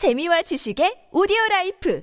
재미와 지식의 오디오 라이프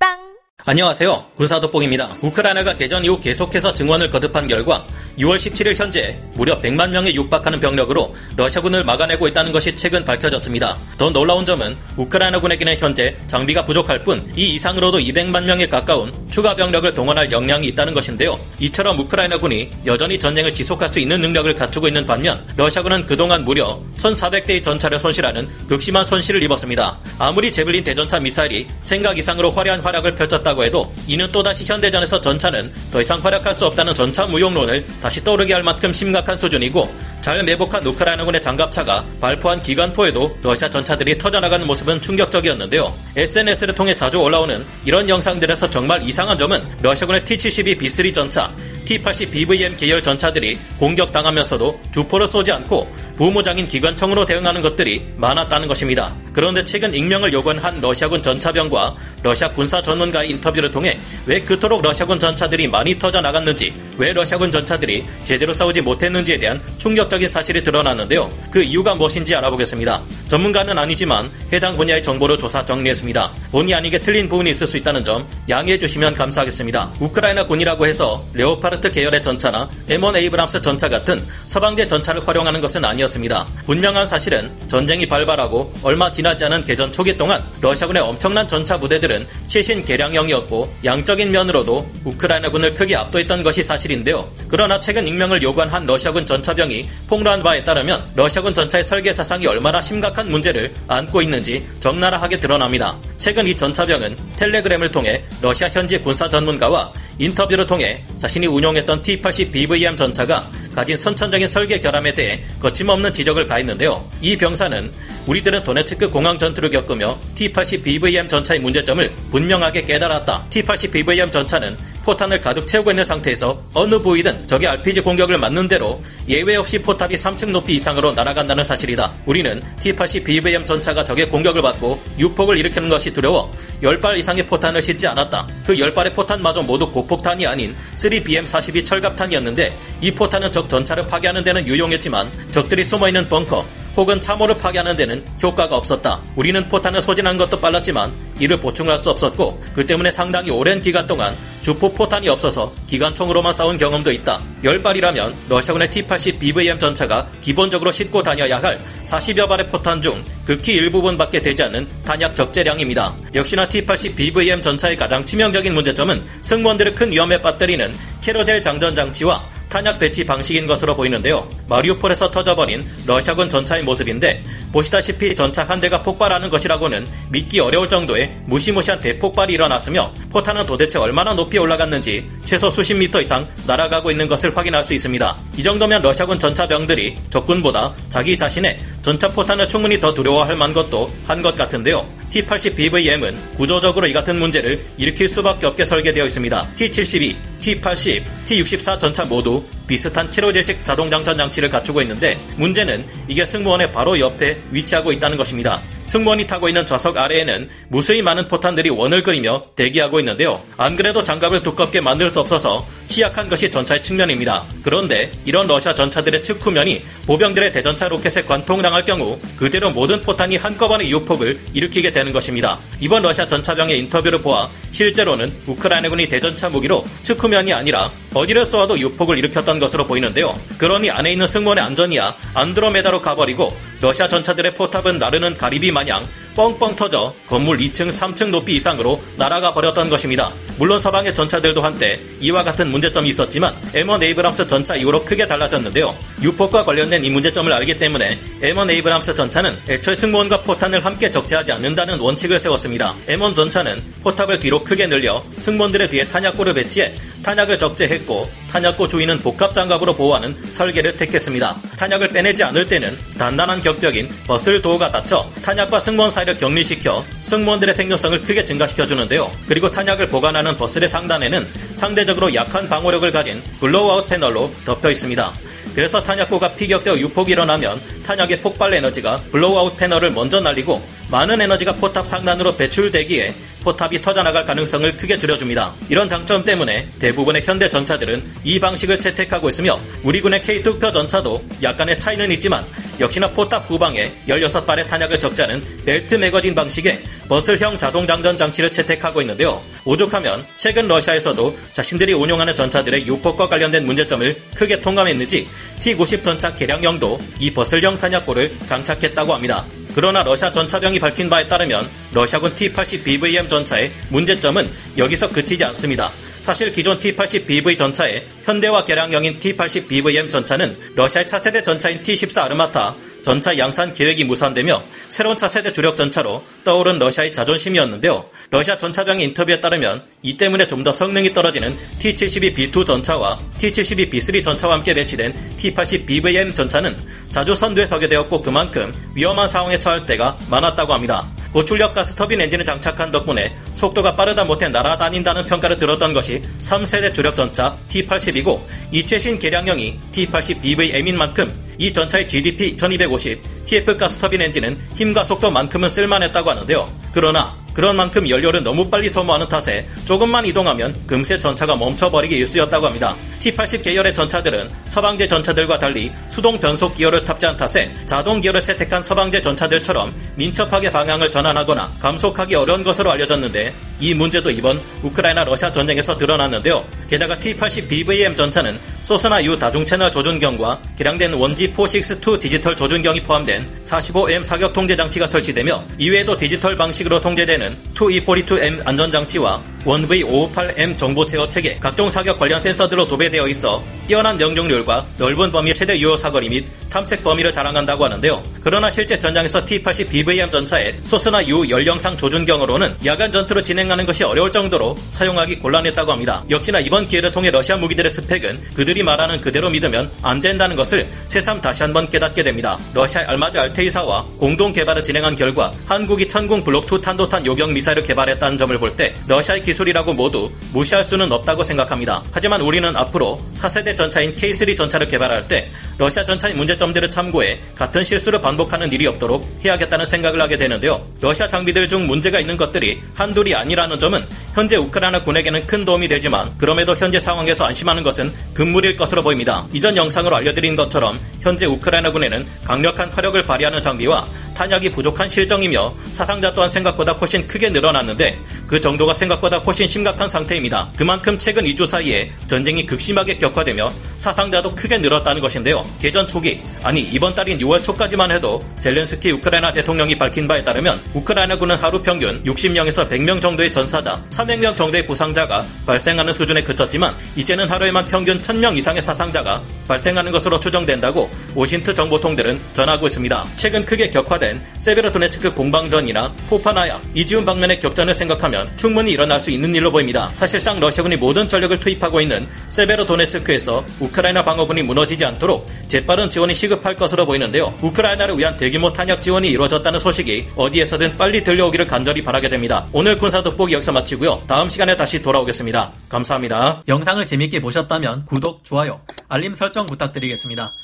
팟빵 안녕하세요. 군사도뽕입니다. 우크라이나가 개전 이후 계속해서 증원을 거듭한 결과 6월 17일 현재 무려 100만 명에 육박하는 병력으로 러시아군을 막아내고 있다는 것이 최근 밝혀졌습니다. 더 놀라운 점은 우크라이나군에게는 현재 장비가 부족할 뿐 이 이상으로도 200만 명에 가까운 추가 병력을 동원할 역량이 있다는 것인데요. 이처럼 우크라이나군이 여전히 전쟁을 지속할 수 있는 능력을 갖추고 있는 반면 러시아군은 그동안 무려 1,400대의 전차를 손실하는 극심한 손실을 입었습니다. 아무리 재블린 대전차 미사일이 생각 이상으로 화려한 활약을 펼치고 있다고 해도 이는 또다시 현대전에서 전차는 더 이상 활약할 수 없다는 전차 무용론을 다시 떠오르게 할 만큼 심각한 수준이고 잘 매복한 우크라이나군의 장갑차가 발포한 기관포에도 러시아 전차들이 터져나가는 모습은 충격적이었는데요. SNS를 통해 자주 올라오는 이런 영상들에서 정말 이상한 점은 러시아군의 T-72 B3 전차, T-80 BVM 계열 전차들이 공격당하면서도 주포를 쏘지 않고 부모장인 기관총으로 대응하는 것들이 많았다는 것입니다. 그런데 최근 익명을 요구한 한 러시아군 전차병과 러시아 군사 전문가의 인터뷰를 통해 왜 그토록 러시아군 전차들이 많이 터져 나갔는지, 왜 러시아군 전차들이 제대로 싸우지 못했는지에 대한 충격적인 사실이 드러났는데요. 그 이유가 무엇인지 알아보겠습니다. 전문가는 아니지만 해당 분야의 정보를 조사 정리했습니다. 본의 아니게 틀린 부분이 있을 수 있다는 점 양해해 주시면 감사하겠습니다. 우크라이나 군이라고 해서 레오파르트 계열의 전차나 M1 에이브람스 전차 같은 서방제 전차를 활용하는 것은 아니었습니다. 분명한 사실은 전쟁이 발발하고 얼마 지나지 않은 개전 초기 동안 러시아군의 엄청난 전차 부대들은 최신 개량형이었고 양적인 면으로도 우크라이나군을 크게 압도했던 것이 사실인데요. 그러나 최근 익명을 요구한 한 러시아군 전차병이 폭로한 바에 따르면 러시아군 전차의 설계 사상이 얼마나 심각한 문제를 안고 있는지 적나라하게 드러납니다. 최근 이 전차병은 텔레그램을 통해 러시아 현지 군사 전문가와 인터뷰를 통해 자신이 운용했던 T-80 BVM 전차가 가진 선천적인 설계 결함에 대해 거침없는 지적을 가했는데요. 이 병사는 우리들은 도네츠크 공항 전투를 겪으며 T-80 BVM 전차의 문제점을 분명하게 깨달았다. T-80 BVM 전차는 포탄을 가득 채우고 있는 상태에서 어느 부위든 적의 RPG 공격을 맞는 대로 예외 없이 포탑이 3층 높이 이상으로 날아간다는 사실이다. 우리는 T-80 BVM 전차가 적의 공격을 받고 유폭을 일으키는 것이 두려워 10발 이상의 포탄을 싣지 않았다. 그 10발의 포탄마저 모두 고폭탄이 아닌 3BM-42 철갑탄이었는데 이 포탄은 적 전차를 파괴하는 데는 유용했지만 적들이 숨어있는 벙커 혹은 참호를 파괴하는 데는 효과가 없었다. 우리는 포탄을 소진한 것도 빨랐지만 이를 보충할 수 없었고 그 때문에 상당히 오랜 기간 동안 주포 포탄이 없어서 기관총으로만 싸운 경험도 있다. 10발이라면 러시아군의 T-80 BVM 전차가 기본적으로 싣고 다녀야 할 40여 발의 포탄 중 극히 일부분밖에 되지 않는 탄약 적재량입니다. 역시나 T-80 BVM 전차의 가장 치명적인 문제점은 승무원들을 큰 위험에 빠뜨리는 carousel 장전 장치와 탄약 배치 방식인 것으로 보이는데요. 마리우폴에서 터져버린 러시아군 전차의 모습인데 보시다시피 전차 한 대가 폭발하는 것이라고는 믿기 어려울 정도의 무시무시한 대폭발이 일어났으며 포탄은 도대체 얼마나 높이 올라갔는지 최소 수십 미터 이상 날아가고 있는 것을 확인할 수 있습니다. 이 정도면 러시아군 전차병들이 적군보다 자기 자신의 전차 포탄을 충분히 더 두려워할 만 것도 한 것 같은데요. T-80 BVM은 구조적으로 이 같은 문제를 일으킬 수밖에 없게 설계되어 있습니다. T-72, T-80, T-64 전차 모두 비슷한 carousel식 자동 장전 장치를 갖추고 있는데 문제는 이게 승무원의 바로 옆에 위치하고 있다는 것입니다. 승무원이 타고 있는 좌석 아래에는 무수히 많은 포탄들이 원을 그리며 대기하고 있는데요. 안 그래도 장갑을 두껍게 만들 수 없어서 취약한 것이 전차의 측면입니다. 그런데 이런 러시아 전차들의 측후면이 보병들의 대전차 로켓에 관통당할 경우 그대로 모든 포탄이 한꺼번에 유폭을 일으키게 되는 것입니다. 이번 러시아 전차병의 인터뷰를 보아 실제로는 우크라이나군이 대전차 무기로 측후 면이 아니라 어디를 쏘아도 유폭을 일으켰던 것으로 보이는데요. 그러니 안에 있는 승무원의 안전이야 안드로메다로 가버리고 러시아 전차들의 포탑은 나르는 가리비 마냥 뻥뻥 터져 건물 2층, 3층 높이 이상으로 날아가 버렸던 것입니다. 물론 서방의 전차들도 한때 이와 같은 문제점이 있었지만 M1 에이브람스 전차 이후로 크게 달라졌는데요. 유폭과 관련된 이 문제점을 알기 때문에 M1 에이브람스 전차는 애초에 승무원과 포탄을 함께 적재하지 않는다는 원칙을 세웠습니다. M1 전차는 포탑을 뒤로 크게 늘려 승무원들의 뒤에 탄약고를 배치해 탄약을 적재했고 탄약고 주위는 복합 장갑으로 보호하는 설계를 택했습니다. 탄약을 빼내지 않을 때는 단단한 격벽인 bustle door가 닫혀 탄약과 승무원 사이를 격리시켜 승무원들의 생존성을 크게 증가시켜 주는데요. 그리고 탄약을 보관하는 bustle의 상단에는 상대적으로 약한 방호력을 가진 blowout 패널로 덮여 있습니다. 그래서 탄약고가 피격되어 유폭이 일어나면 탄약의 폭발 에너지가 blowout 패널을 먼저 날리고 많은 에너지가 포탑 상단으로 배출되기에 포탑이 터져나갈 가능성을 크게 줄여줍니다. 이런 장점 때문에 대부분의 현대 전차들은 이 방식을 채택하고 있으며 우리 군의 K2 흑표 전차도 약간의 차이는 있지만 역시나 포탑 후방에 16발의 탄약을 적재하는 벨트 magazine 방식의 버슬형 자동 장전 장치를 채택하고 있는데요. 오죽하면 최근 러시아에서도 자신들이 운용하는 전차들의 유폭과 관련된 문제점을 크게 통감했는지 T-90 전차 개량형도 이 버슬형 탄약고를 장착했다고 합니다. 그러나 러시아 전차병이 밝힌 바에 따르면 러시아군 T-80BVM 전차의 문제점은 여기서 그치지 않습니다. 사실 기존 T-80BV 전차의 현대화 개량형인 T-80BVM 전차는 러시아의 차세대 전차인 T-14 아르마타 전차 양산 계획이 무산되며 새로운 차세대 주력 전차로 떠오른 러시아의 자존심이었는데요. 러시아 전차병의 인터뷰에 따르면 이 때문에 좀 더 성능이 떨어지는 T-72B2 전차와 T-72B3 전차와 함께 배치된 T-80BVM 전차는 자주 선두에 서게 되었고 그만큼 위험한 상황에 처할 때가 많았다고 합니다. 고출력 가스 터빈 엔진을 장착한 덕분에 속도가 빠르다 못해 날아다닌다는 평가를 들었던 것이 3세대 주력 전차 T-80이고 이 최신 개량형이 T-80BVM인 만큼 이 전차의 GDP 1250, TF 가스 터빈 엔진은 힘과 속도만큼은 쓸만했다고 하는데요. 그러나 그런 만큼 연료를 너무 빨리 소모하는 탓에 조금만 이동하면 금세 전차가 멈춰버리기 일쑤였다고 합니다. T-80 계열의 전차들은 서방제 전차들과 달리 수동 변속 기어를 탑재한 탓에 자동 기어를 채택한 서방제 전차들처럼 민첩하게 방향을 전환하거나 감속하기 어려운 것으로 알려졌는데 이 문제도 이번 우크라이나 러시아 전쟁에서 드러났는데요. 게다가 T-80BVM 전차는 소스나 U 다중 채널 조준경과 개량된 원지 462 디지털 조준경이 포함된 45M 사격 통제 장치가 설치되며 이외에도 디지털 방식으로 통제되는 2242M 안전장치와 1V558M 정보 제어 체계, 각종 사격 관련 센서들로 도배되어 있어 뛰어난 명중률과 넓은 범위의 최대 유효 사거리 및 탐색 범위를 자랑한다고 하는데요. 그러나 실제 전장에서 T-80BVM 전차의 소스나 U 연령상 조준경으로는 야간 전투를 진행하는 것이 어려울 정도로 사용하기 곤란했다고 합니다. 역시나 이번 기회를 통해 러시아 무기들의 스펙은 그들이 말하는 그대로 믿으면 안 된다는 것을 새삼 다시 한번 깨닫게 됩니다. 러시아 알마즈 알테이사와 공동 개발을 진행한 결과 한국이 천궁 블록 2 탄도탄 요격 미사일을 개발했다는 점을 볼 때 러시아의 기술이라고 모두 무시할 수는 없다고 생각합니다. 하지만 우리는 앞으로 차세대 전차인 K3 전차를 개발할 때 러시아 전차의 문제점들을 참고해 같은 실수를 반복하는 일이 없도록 해야겠다는 생각을 하게 되는데요. 러시아 장비들 중 문제가 있는 것들이 한둘이 아니라는 점은 현재 우크라이나 군에게는 큰 도움이 되지만 그럼에도 현재 상황에서 안심하는 것은 금물일 것으로 보입니다. 이전 영상으로 알려드린 것처럼 현재 우크라이나 군에는 강력한 화력을 발휘하는 장비와 탄약이 부족한 실정이며 사상자 또한 생각보다 훨씬 크게 늘어났는데 그 정도가 생각보다 훨씬 심각한 상태입니다. 그만큼 최근 2주 사이에 전쟁이 극심하게 격화되며 사상자도 크게 늘었다는 것인데요. 개전 초기, 아니 이번 달인 6월 초까지만 해도 젤렌스키 우크라이나 대통령이 밝힌 바에 따르면 우크라이나군은 하루 평균 60명에서 100명 정도의 전사자, 300명 정도의 부상자가 발생하는 수준에 그쳤지만 이제는 하루에만 평균 1000명 이상의 사상자가 발생하는 것으로 추정된다고 OSINT 정보통들은 전하고 있습니다. 최근 크게 격화된 세베르도네츠크 공방전이나 포파스나야, 이지움 방면의 격전을 생각하면 충분히 일어날 수 있는 일로 보입니다. 사실상 러시아군이 모든 전력을 투입하고 있는 세베르도네츠크에서 우크라이나 방어군이 무너지지 않도록 재빠른 지원이 시급할 것으로 보이는데요. 우크라이나를 위한 대규모 탄약 지원이 이루어졌다는 소식이 어디에서든 빨리 들려오기를 간절히 바라게 됩니다. 오늘 군사 돋보기 여기서 마치고요. 다음 시간에 다시 돌아오겠습니다. 감사합니다. 영상을 재밌게 보셨다면 구독, 좋아요, 알림 설정 부탁드리겠습니다.